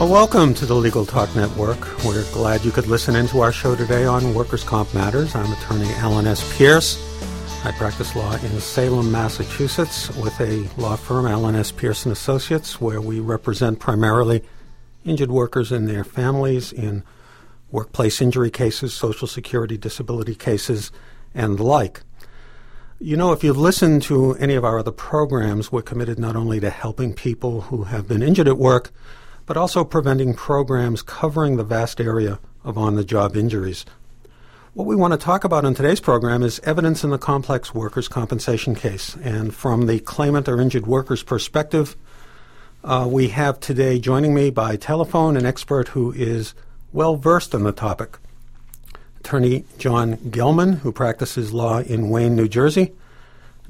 Well, welcome to the Legal Talk Network. We're glad you could listen in to our show today on Workers' Comp Matters. I'm attorney Alan S. Pierce. I practice law in Salem, Massachusetts with a law firm, Alan S. Pierce and Associates, where we represent primarily injured workers and their families in workplace injury cases, Social Security disability cases, and the like. You know, if you've listened to any of our other programs, we're committed not only to helping people who have been injured at work, but also preventing programs covering the vast area of on the job injuries. What we want to talk about in today's program is evidence in the complex workers' compensation case. And from the claimant or injured worker's perspective, uh, we have today joining me by telephone an expert who is well versed in the topic. Attorney Jon Gelman, who practices law in Wayne, New Jersey,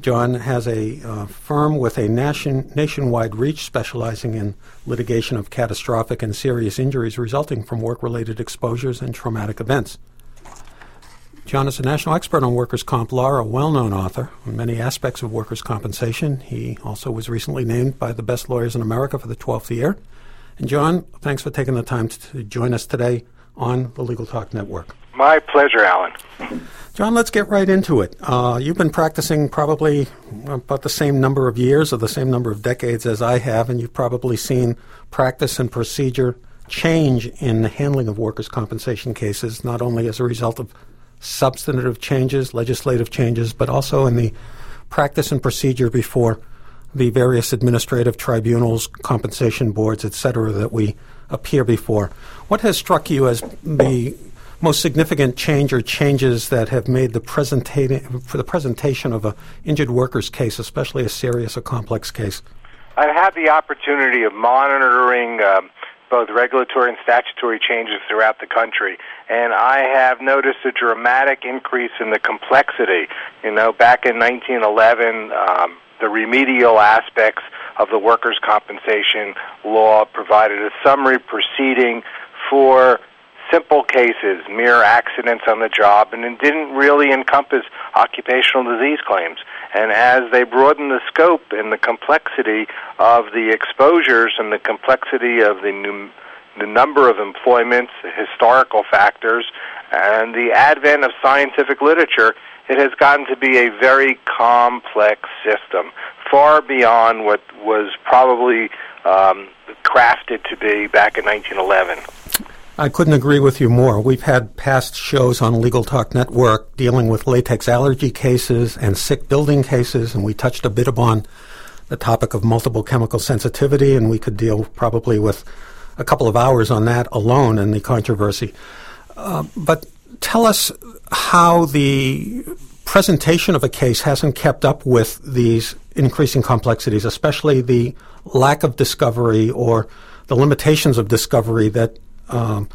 Jon has a uh, firm with a nation, nationwide reach specializing in litigation of catastrophic and serious injuries resulting from work related exposures and traumatic events. Jon is a national expert on workers' comp law, a well known author on many aspects of workers' compensation. He also was recently named by the best lawyers in America for the 12th year. And John, thanks for taking the time to join us today on the Legal Talk Network. My pleasure, Alan. Jon, let's get right into it. Uh, you've been practicing probably about the same number of years or the same number of decades as I have, and you've probably seen practice and procedure change in the handling of workers' compensation cases, not only as a result of substantive changes, legislative changes, but also in the practice and procedure before the various administrative tribunals, compensation boards, etc., that we appear before. What has struck you as the most significant change or changes that have made the presenta- for the presentation of an injured workers case, especially a serious or complex case? I've had the opportunity of monitoring um, both regulatory and statutory changes throughout the country, and I have noticed a dramatic increase in the complexity. You know, back in 1911, um, the remedial aspects of the workers' compensation law provided a summary proceeding for simple cases, mere accidents on the job, and it didn't really encompass occupational disease claims. And as they broadened the scope and the complexity of the exposures and the complexity of the, num- the number of employments, historical factors, and the advent of scientific literature, it has gotten to be a very complex system, far beyond what was probably um, crafted to be back in 1911. I couldn't agree with you more. We've had past shows on Legal Talk Network dealing with latex allergy cases and sick building cases, and we touched a bit upon the topic of multiple chemical sensitivity, and we could deal probably with a couple of hours on that alone and the controversy. Uh, but tell us how the presentation of a case hasn't kept up with these increasing complexities, especially the lack of discovery or the limitations of discovery that um,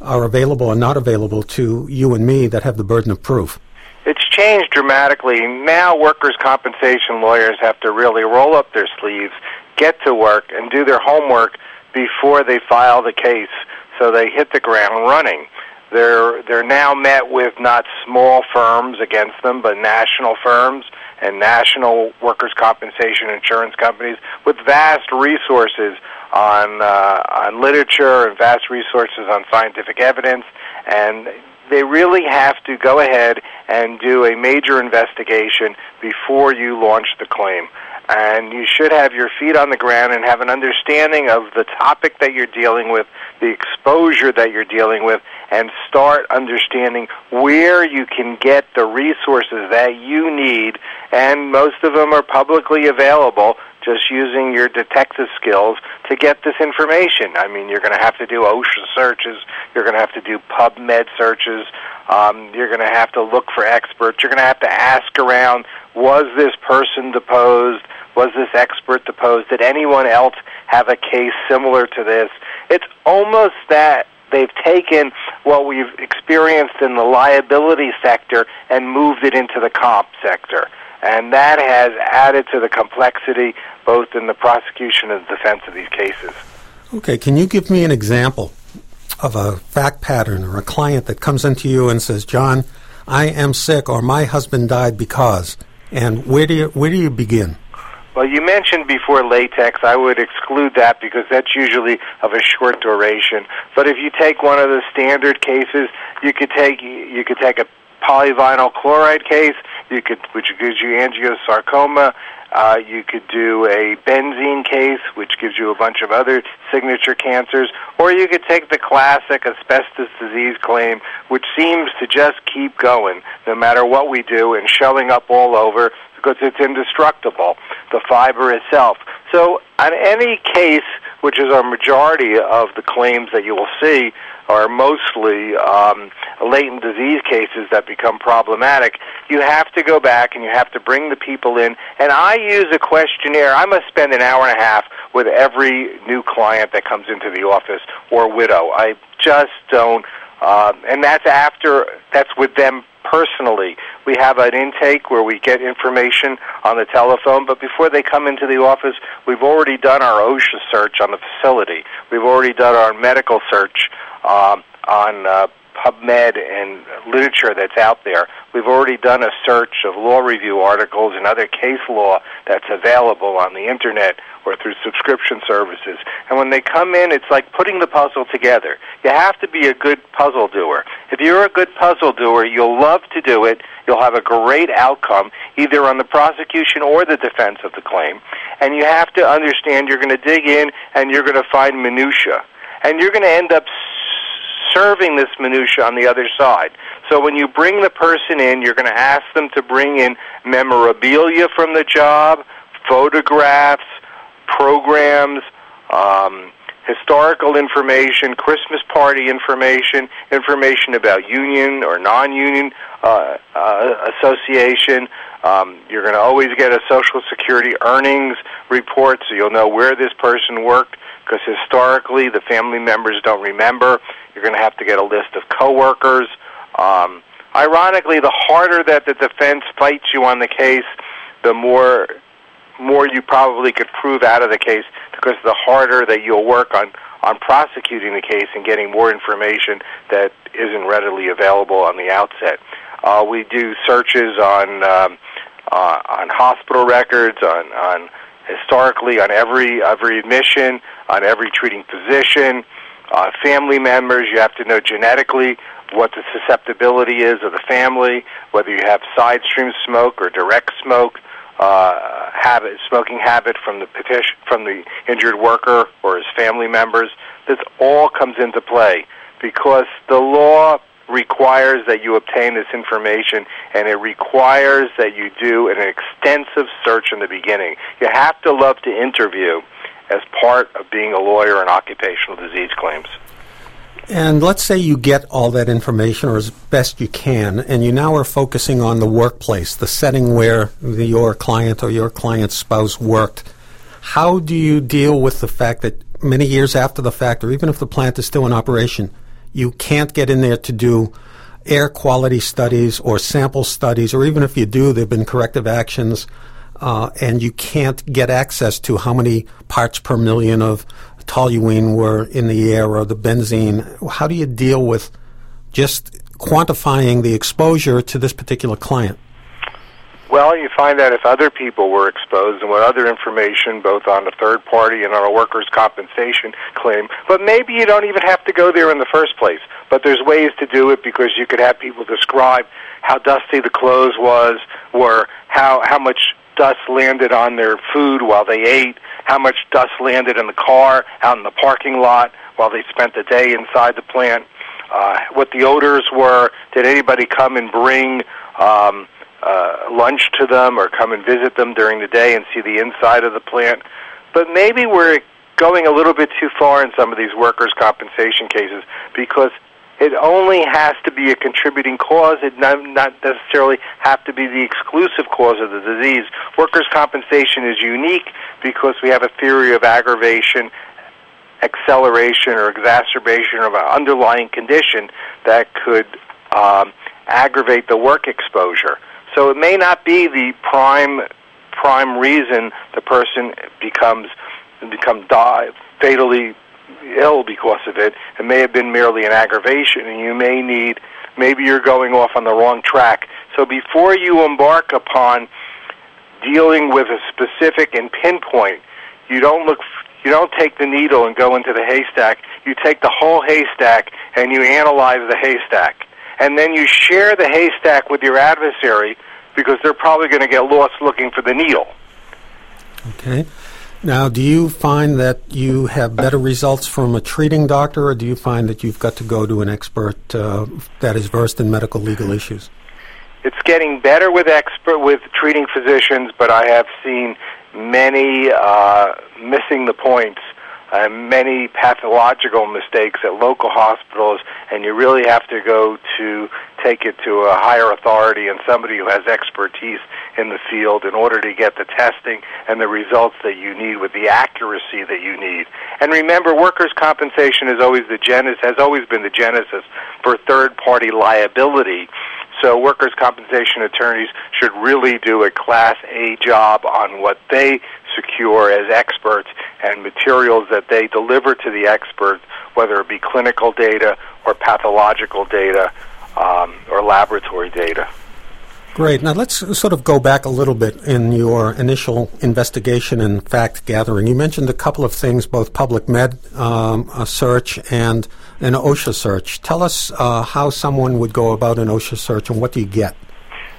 are available and not available to you and me that have the burden of proof? It's changed dramatically. Now, workers' compensation lawyers have to really roll up their sleeves, get to work, and do their homework before they file the case so they hit the ground running. They're, they're now met with not small firms against them, but national firms and national workers' compensation insurance companies with vast resources on uh, on literature and vast resources on scientific evidence, and they really have to go ahead and do a major investigation before you launch the claim. And you should have your feet on the ground and have an understanding of the topic that you're dealing with, the exposure that you're dealing with, and start understanding where you can get the resources that you need. And most of them are publicly available just using your detective skills to get this information. I mean, you're going to have to do OSHA searches, you're going to have to do PubMed searches, um, you're going to have to look for experts, you're going to have to ask around was this person deposed? Was this expert deposed? Did anyone else have a case similar to this? It's almost that they've taken what we've experienced in the liability sector and moved it into the comp sector. And that has added to the complexity both in the prosecution and defense of these cases. Okay, can you give me an example of a fact pattern or a client that comes into you and says, Jon, I am sick or my husband died because, and where do you, where do you begin? Well, you mentioned before latex. I would exclude that because that's usually of a short duration. But if you take one of the standard cases, you could take you could take a polyvinyl chloride case, you could which gives you angiosarcoma. Uh, you could do a benzene case, which gives you a bunch of other signature cancers, or you could take the classic asbestos disease claim, which seems to just keep going no matter what we do and showing up all over because it's indestructible, the fiber itself. So, on any case, which is a majority of the claims that you will see, are mostly um, latent disease cases that become problematic. You have to go back and you have to bring the people in. And I use a questionnaire. I must spend an hour and a half with every new client that comes into the office or widow. I just don't. Uh, and that's after, that's with them personally. We have an intake where we get information on the telephone, but before they come into the office, we've already done our OSHA search on the facility. We've already done our medical search um, on uh, PubMed and literature that's out there. We've already done a search of law review articles and other case law that's available on the internet or through subscription services. And when they come in, it's like putting the puzzle together. You have to be a good puzzle doer. If you're a good puzzle doer, you'll love to do it. You'll have a great outcome, either on the prosecution or the defense of the claim. And you have to understand you're going to dig in and you're going to find minutia. And you're going to end up serving this minutia on the other side. So when you bring the person in, you're going to ask them to bring in memorabilia from the job, photographs, programs, um, historical information, Christmas party information, information about union or non-union uh, uh, association. Um, you're going to always get a Social Security earnings report, so you'll know where this person worked. Because historically, the family members don't remember. You're going to have to get a list of coworkers. Um, ironically, the harder that the defense fights you on the case, the more more you probably could prove out of the case because the harder that you'll work on on prosecuting the case and getting more information that isn't readily available on the outset. Uh, we do searches on um, uh, on hospital records, on on historically on every every admission, on every treating physician uh, family members. You have to know genetically what the susceptibility is of the family, whether you have side stream smoke or direct smoke, uh, habit, smoking habit from the petition, from the injured worker or his family members. This all comes into play because the law requires that you obtain this information and it requires that you do an extensive search in the beginning. You have to love to interview as part of being a lawyer in occupational disease claims. And let's say you get all that information, or as best you can, and you now are focusing on the workplace, the setting where the, your client or your client's spouse worked. How do you deal with the fact that many years after the fact, or even if the plant is still in operation, you can't get in there to do air quality studies or sample studies, or even if you do, there have been corrective actions uh, and you can't get access to how many parts per million of toluene were in the air or the benzene. How do you deal with just quantifying the exposure to this particular client? Well, you find that if other people were exposed and what other information, both on the third party and on a workers' compensation claim, but maybe you don't even have to go there in the first place. But there's ways to do it because you could have people describe how dusty the clothes was, or how how much dust landed on their food while they ate, how much dust landed in the car, out in the parking lot while they spent the day inside the plant, uh, what the odors were. Did anybody come and bring um, uh, lunch to them or come and visit them during the day and see the inside of the plant? But maybe we're going a little bit too far in some of these workers' compensation cases because it only has to be a contributing cause. It not, not necessarily have to be the exclusive cause of the disease. Workers' compensation is unique because we have a theory of aggravation acceleration or exacerbation of an underlying condition that could um, aggravate the work exposure. So it may not be the prime prime reason the person becomes become die, fatally ill because of it. It may have been merely an aggravation, and you may need maybe you're going off on the wrong track. So before you embark upon dealing with a specific and pinpoint, you don't look you don't take the needle and go into the haystack. You take the whole haystack and you analyze the haystack. And then you share the haystack with your adversary because they're probably going to get lost looking for the needle. Okay. Now, do you find that you have better results from a treating doctor, or do you find that you've got to go to an expert uh, that is versed in medical legal issues? It's getting better with expert with treating physicians, but I have seen many uh, missing the points uh, many pathological mistakes at local hospitals, and you really have to go to take it to a higher authority and somebody who has expertise in the field in order to get the testing and the results that you need with the accuracy that you need. And remember, workers' compensation is always the genesis has always been the genesis for third-party liability. So workers' compensation attorneys should really do a Class A job on what they secure as experts and materials that they deliver to the experts, whether it be clinical data or pathological data um, or laboratory data. Great. Now let's sort of go back a little bit in your initial investigation and fact gathering. You mentioned a couple of things, both public med um, search and an OSHA search. Tell us uh, how someone would go about an OSHA search and what do you get?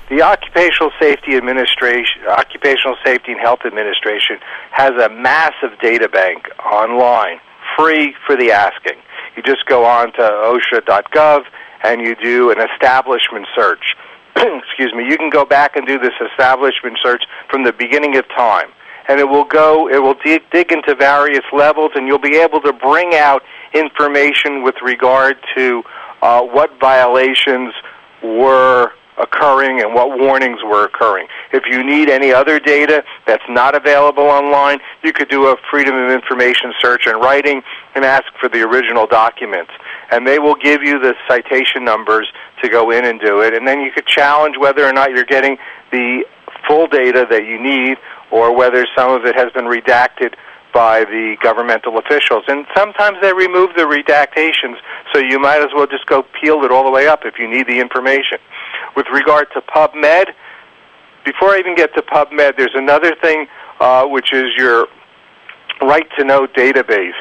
The Occupational Safety Administration, Occupational Safety and Health Administration, has a massive data bank online, free for the asking. You just go on to OSHA.gov and you do an establishment search. Excuse me. You can go back and do this establishment search from the beginning of time, and it will go. It will dig, dig into various levels, and you'll be able to bring out information with regard to uh, what violations were occurring and what warnings were occurring. If you need any other data that's not available online, you could do a Freedom of Information search in writing and ask for the original documents. And they will give you the citation numbers to go in and do it. And then you could challenge whether or not you're getting the full data that you need or whether some of it has been redacted by the governmental officials. And sometimes they remove the redactations, so you might as well just go peel it all the way up if you need the information. With regard to PubMed, before I even get to PubMed, there's another thing uh, which is your right to know database,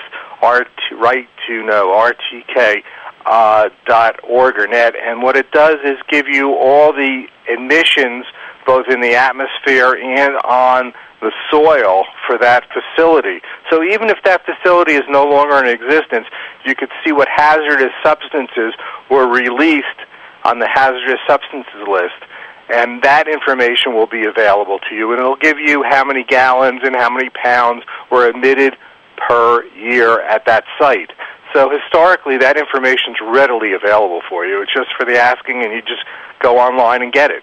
RT, right to know, RTK. Uh, dot org or net, and what it does is give you all the emissions, both in the atmosphere and on the soil for that facility. So even if that facility is no longer in existence, you could see what hazardous substances were released on the hazardous substances list. And that information will be available to you, and it'll give you how many gallons and how many pounds were emitted per year at that site. So historically, that information is readily available for you. It's just for the asking, and you just go online and get it.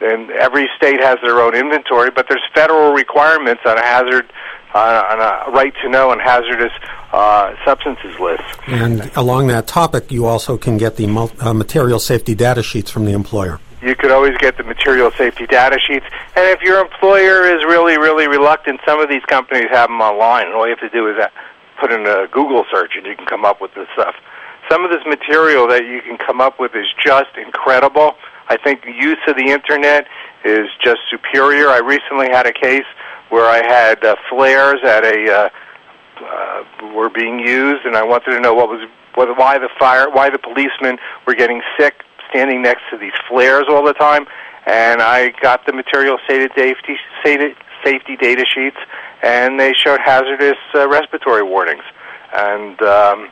And every state has their own inventory, but there's federal requirements on a hazard, uh, on a right to know and hazardous uh, substances list. And along that topic, you also can get the mul- uh, material safety data sheets from the employer. You could always get the material safety data sheets. And if your employer is really, really reluctant, some of these companies have them online, and all you have to do is uh, put in a Google search and you can come up with this stuff. Some of this material that you can come up with is just incredible. I think the use of the internet is just superior. I recently had a case where I had uh, flares at a uh, uh, were being used, and I wanted to know what was what, why the fire, why the policemen were getting sick standing next to these flares all the time. And I got the material safety safety data sheets, and they showed hazardous uh, respiratory warnings. And um,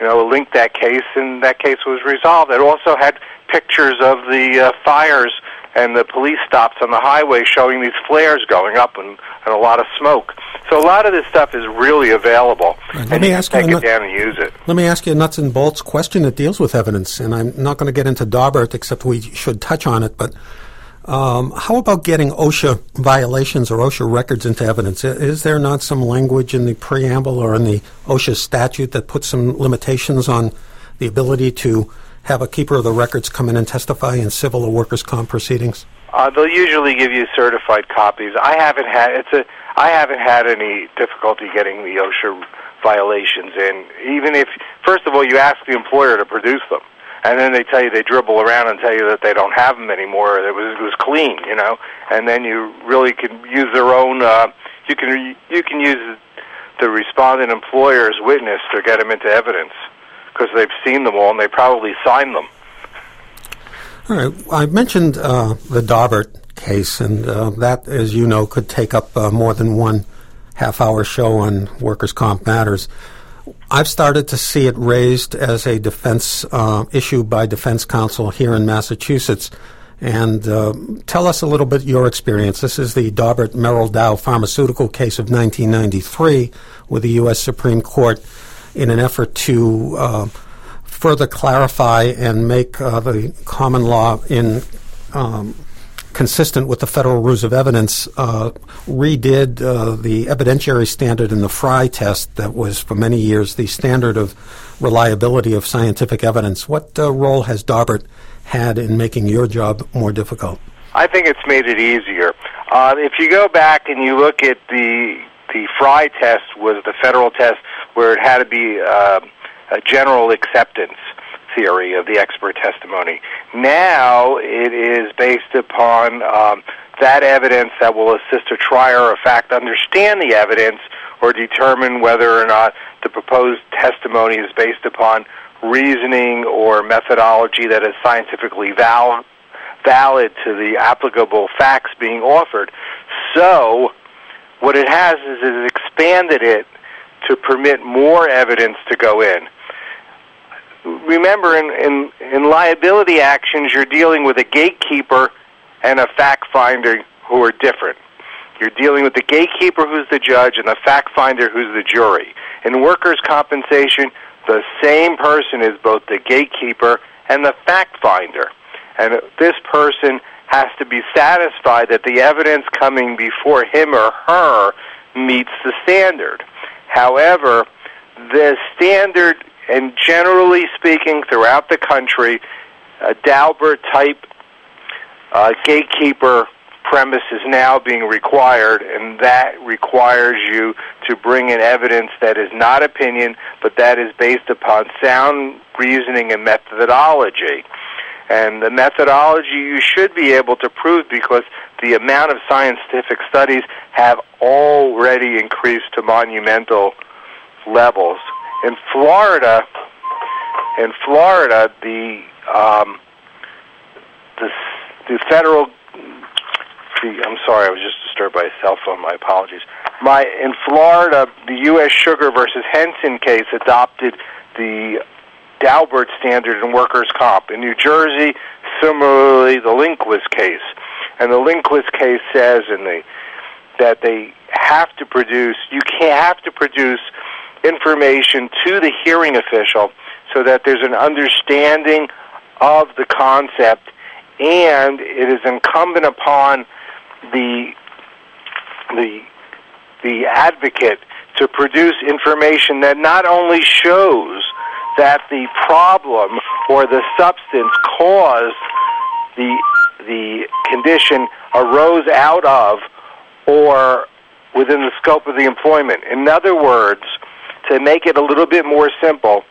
you know, linked that case, and that case was resolved. It also had pictures of the uh, fires and the police stops on the highway showing these flares going up and, and a lot of smoke. So a lot of this stuff is really available, right, and you ask take you it down and use it. Let me ask you a nuts and bolts question that deals with evidence, and I'm not going to get into Daubert, except we should touch on it. But Um, how about getting OSHA violations or OSHA records into evidence? Is there not some language in the preamble or in the OSHA statute that puts some limitations on the ability to have a keeper of the records come in and testify in civil or workers' comp proceedings? Uh, they'll usually give you certified copies. I haven't had it's a I haven't had any difficulty getting the OSHA violations in. Even if first of all you ask the employer to produce them, and then they tell you they dribble around and tell you that they don't have them anymore. It was it was clean, you know, and then you really can use their own. Uh, you can you can use the respondent employer's witness to get them into evidence because they've seen them all and they probably signed them. All right. I mentioned uh, the Daubert case, and uh, that, as you know, could take up uh, more than one half hour show on workers' comp matters. I've started to see it raised as a defense uh, issue by defense counsel here in Massachusetts. And uh, tell us a little bit your experience. This is the Daubert Merrell Dow pharmaceutical case of 1993 with the U.S. Supreme Court in an effort to uh, further clarify and make uh, the common law in um, consistent with the federal rules of evidence, uh, redid uh, the evidentiary standard in the Frye test that was for many years the standard of reliability of scientific evidence. What uh, role has Daubert had in making your job more difficult? I think it's made it easier. Uh, if you go back and you look at the the Frye test was the federal test where it had to be uh, a general acceptance theory of the expert testimony. Now it is based upon um, that evidence that will assist a trier of fact understand the evidence or determine whether or not the proposed testimony is based upon reasoning or methodology that is scientifically val- valid to the applicable facts being offered. So, what it has is it has expanded it to permit more evidence to go in remember, in, in, in liability actions, you're dealing with a gatekeeper and a fact finder who are different. You're dealing with the gatekeeper who's the judge and the fact finder who's the jury. In workers' compensation, the same person is both the gatekeeper and the fact finder. And this person has to be satisfied that the evidence coming before him or her meets the standard. However, the standard and generally speaking, throughout the country, a Daubert type uh, gatekeeper premise is now being required, and that requires you to bring in evidence that is not opinion, but that is based upon sound reasoning and methodology. And the methodology you should be able to prove because the amount of scientific studies have already increased to monumental levels in Florida, in Florida, the um, the the federal. The, I'm sorry, I was just disturbed by a cell phone. My apologies. My in Florida, the U.S. Sugar versus Henson case adopted the Daubert standard in workers' comp. In New Jersey, similarly, the Lindquist case, and the Lindquist case says in the that they have to produce. You can't have to produce information to the hearing official so that there's an understanding of the concept and it is incumbent upon the the the advocate to produce information that not only shows that the problem or the substance caused the the condition arose out of or within the scope of the employment. In other words, to make it a little bit more simple,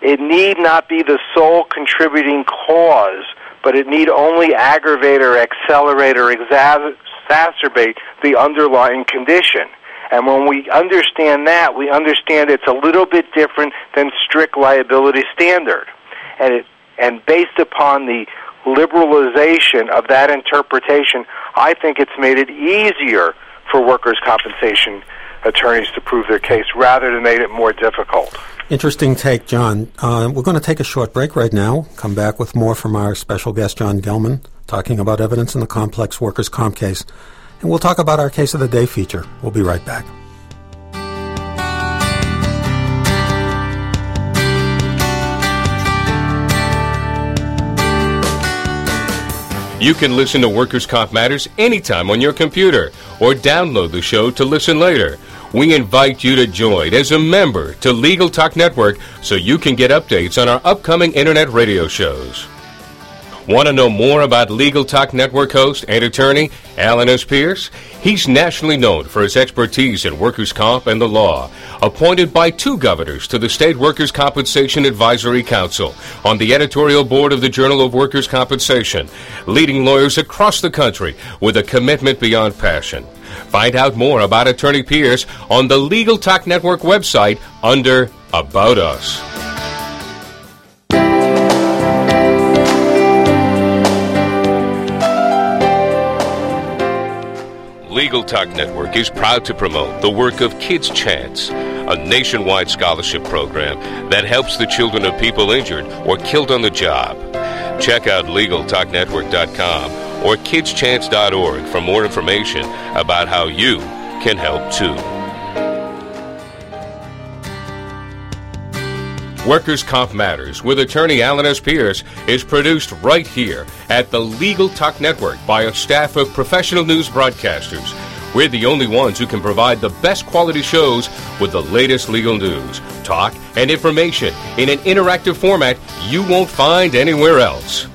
it need not be the sole contributing cause, but it need only aggravate or accelerate or exacerbate the underlying condition. And when we understand that, we understand it's a little bit different than strict liability standard. And it, and based upon the liberalization of that interpretation, I think it's made it easier for workers' compensation attorneys to prove their case rather than made it more difficult. Interesting take, Jon. Uh, we're going to take a short break right now. Come back with more from our special guest, Jon Gelman, talking about evidence in the complex workers' comp case. And we'll talk about our Case of the Day feature. We'll be right back. You can listen to Workers' Comp Matters anytime on your computer or download the show to listen later. We invite you to join as a member to Legal Talk Network so you can get updates on our upcoming internet radio shows. Want to know more about Legal Talk Network host and attorney Alan S. Pierce? He's nationally known for his expertise in workers' comp and the law. Appointed by two governors to the State Workers' Compensation Advisory Council on the editorial board of the Journal of Workers' Compensation, leading lawyers across the country with a commitment beyond passion. Find out more about Attorney Pierce on the Legal Talk Network website under About Us. Legal Talk Network is proud to promote the work of Kids Chance, a nationwide scholarship program that helps the children of people injured or killed on the job. Check out LegalTalkNetwork.com or KidsChance.org for more information about how you can help too. Workers' Comp Matters with attorney Alan S. Pierce is produced right here at the Legal Talk Network by a staff of professional news broadcasters. We're the only ones who can provide the best quality shows with the latest legal news, talk, and information in an interactive format you won't find anywhere else.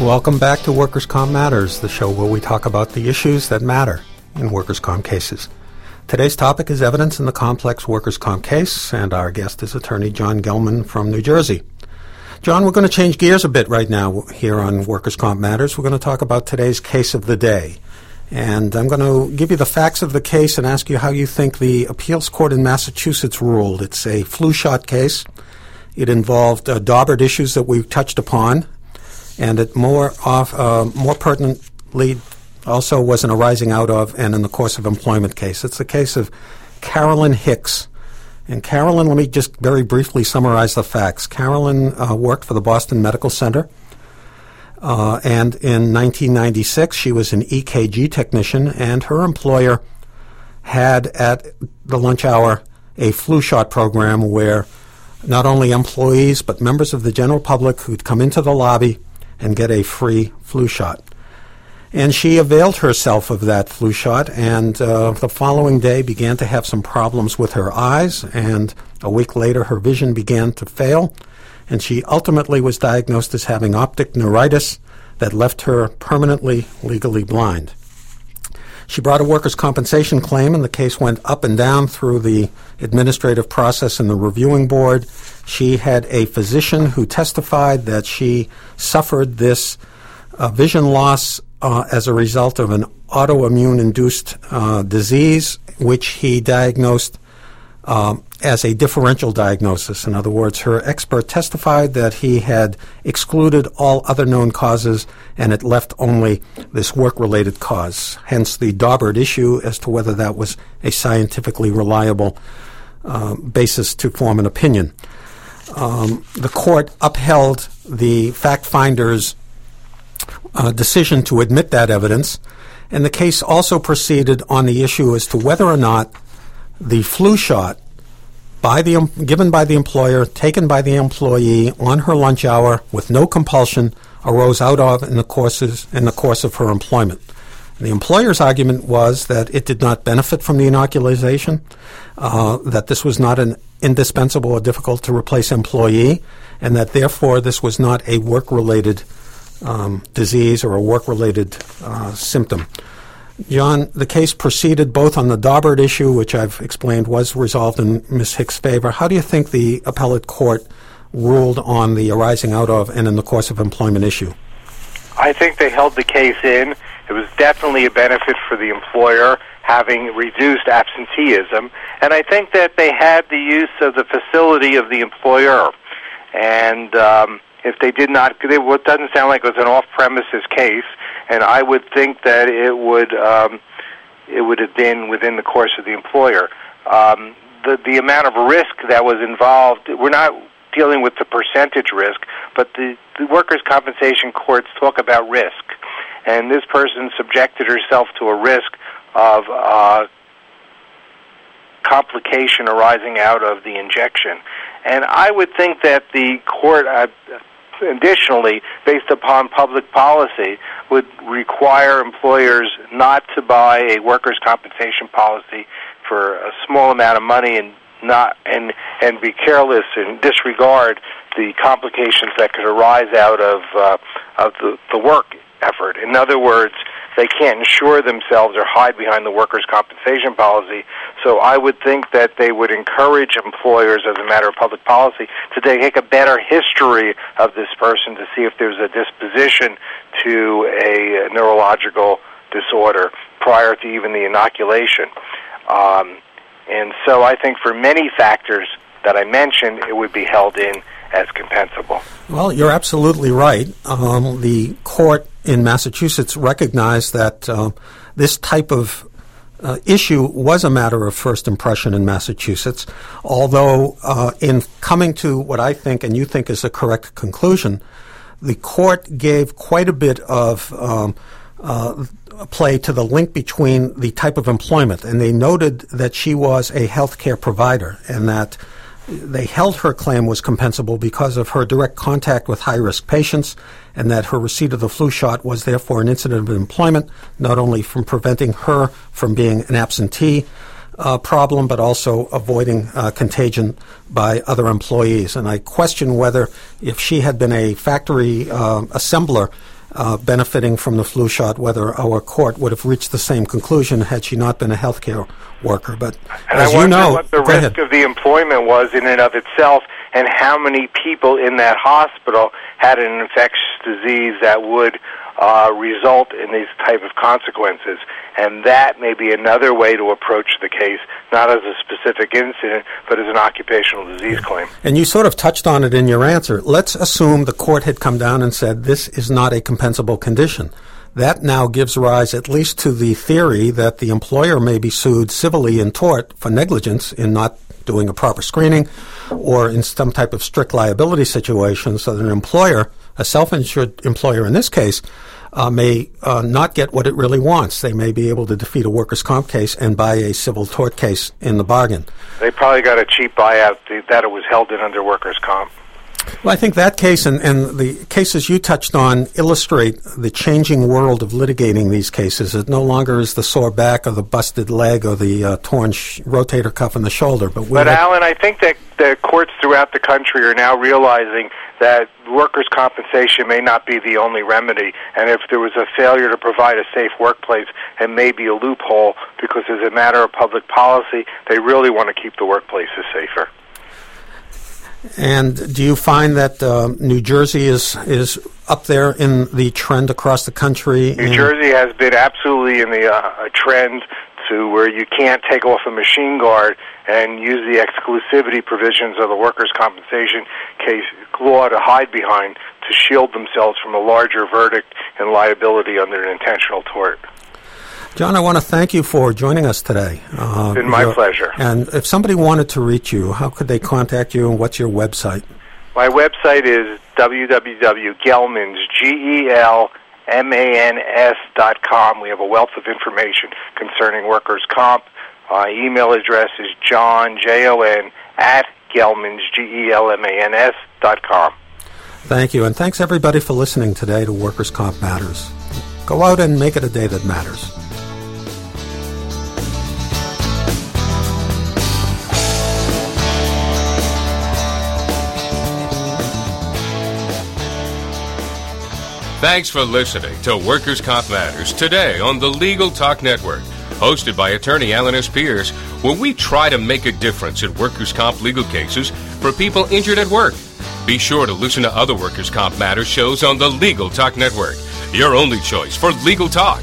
Welcome back to Workers' Comp Matters, the show where we talk about the issues that matter in workers' comp cases. Today's topic is evidence in the complex workers' comp case, and our guest is attorney Jon Gelman from New Jersey. Jon, we're going to change gears a bit right now here on Workers' Comp Matters. We're going to talk about today's case of the day. And I'm going to give you the facts of the case and ask you how you think the appeals court in Massachusetts ruled. It's a flu shot case. It involved uh, Daubert issues that we touched upon, and it more off, uh, more pertinently also was an arising out of and in the course of employment case. It's the case of Carolyn Hicks. And Carolyn, let me just very briefly summarize the facts. Carolyn uh, worked for the Boston Medical Center. Uh, and in 1996, she was an EKG technician, and her employer had at the lunch hour a flu shot program where not only employees but members of the general public who'd come into the lobby and get a free flu shot. And she availed herself of that flu shot, and uh, the following day began to have some problems with her eyes, and a week later her vision began to fail, and she ultimately was diagnosed as having optic neuritis that left her permanently legally blind. She brought a workers' compensation claim, and the case went up and down through the administrative process and the reviewing board. She had a physician who testified that she suffered this uh, vision loss uh, as a result of an autoimmune induced uh, disease, which he diagnosed um, as a differential diagnosis. In other words, her expert testified that he had excluded all other known causes and it left only this work related cause. Hence the Daubert issue as to whether that was a scientifically reliable uh, basis to form an opinion. Um, the court upheld the fact finder's uh, decision to admit that evidence, and the case also proceeded on the issue as to whether or not the flu shot by the given by the employer, taken by the employee on her lunch hour with no compulsion, arose out of in the courses in the course of her employment. The employer's argument was that it did not benefit from the inoculation, uh, that this was not an indispensable or difficult to replace employee, and that therefore this was not a work related um, disease or a work related uh, symptom. Jon, the case proceeded both on the Daubert issue, which I've explained was resolved in Ms. Hicks' favor. How do you think the appellate court ruled on the arising out of and in the course of employment issue? I think they held the case in. It was definitely a benefit for the employer having reduced absenteeism. And I think that they had the use of the facility of the employer. And um, if they did not, it doesn't sound like it was an off-premises case, and I would think that it would um, it would have been within the course of the employer. Um, the the amount of risk that was involved, we're not dealing with the percentage risk, but the, the workers' compensation courts talk about risk, and this person subjected herself to a risk of uh, complication arising out of the injection. And I would think that the court, uh, additionally, based upon public policy, would require employers not to buy a workers' compensation policy for a small amount of money and not and and be careless and disregard the complications that could arise out of uh, of the, the work effort. In other words, they can't insure themselves or hide behind the workers' compensation policy. So I would think that they would encourage employers, as a matter of public policy, to take a better history of this person to see if there's a disposition to a neurological disorder prior to even the inoculation. Um, and so I think for many factors that I mentioned, it would be held in as compensable. Well, you're absolutely right. Um, the court in Massachusetts recognized that uh, this type of uh, issue was a matter of first impression in Massachusetts, although uh, in coming to what I think and you think is a correct conclusion, the court gave quite a bit of um, uh, play to the link between the type of employment, and they noted that she was a healthcare provider and that they held her claim was compensable because of her direct contact with high risk patients and that her receipt of the flu shot was therefore an incident of employment, not only from preventing her from being an absentee uh, problem, but also avoiding uh, contagion by other employees. And I question whether if she had been a factory uh, assembler, uh, benefiting from the flu shot, whether our court would have reached the same conclusion had she not been a healthcare worker. But and as I you know, what the risk ahead. of the employment was in and of itself, and how many people in that hospital had an infectious disease that would uh, result in these type of consequences. And that may be another way to approach the case, not as a specific incident, but as an occupational disease claim. And you sort of touched on it in your answer. Let's assume the court had come down and said this is not a compensable condition. That now gives rise at least to the theory that the employer may be sued civilly in tort for negligence in not doing a proper screening or in some type of strict liability situation so that an employer, a self-insured employer in this case, uh, may uh, not get what it really wants. They may be able to defeat a workers' comp case and buy a civil tort case in the bargain. They probably got a cheap buyout that it was held in under workers' comp. Well, I think that case and, and the cases you touched on illustrate the changing world of litigating these cases. It no longer is the sore back or the busted leg or the uh, torn sh- rotator cuff in the shoulder. But, but Alan, I think that the courts throughout the country are now realizing that workers' compensation may not be the only remedy, and if there was a failure to provide a safe workplace, it may be a loophole because, as a matter of public policy, they really want to keep the workplaces safer. And do you find that uh, New Jersey is is up there in the trend across the country? New Jersey has been absolutely in the uh, trend to where you can't take off a machine guard and use the exclusivity provisions of the workers' compensation case law to hide behind to shield themselves from a larger verdict and liability under an intentional tort. Jon, I want to thank you for joining us today. Uh, it's been my pleasure. And if somebody wanted to reach you, how could they contact you and what's your website? My website is www.gelmans, G-E-L-M-A-N-S dot com. We have a wealth of information concerning workers' comp. My email address is jon, J-O-N, at gelmans, G-E-L-M-A-N-S dot com. Thank you, and thanks everybody for listening today to Workers' Comp Matters. Go out and make it a day that matters. Thanks for listening to Workers' Comp Matters today on the Legal Talk Network, hosted by attorney Alan S. Pierce, where we try to make a difference in workers' comp legal cases for people injured at work. Be sure to listen to other Workers' Comp Matters shows on the Legal Talk Network, your only choice for legal talk.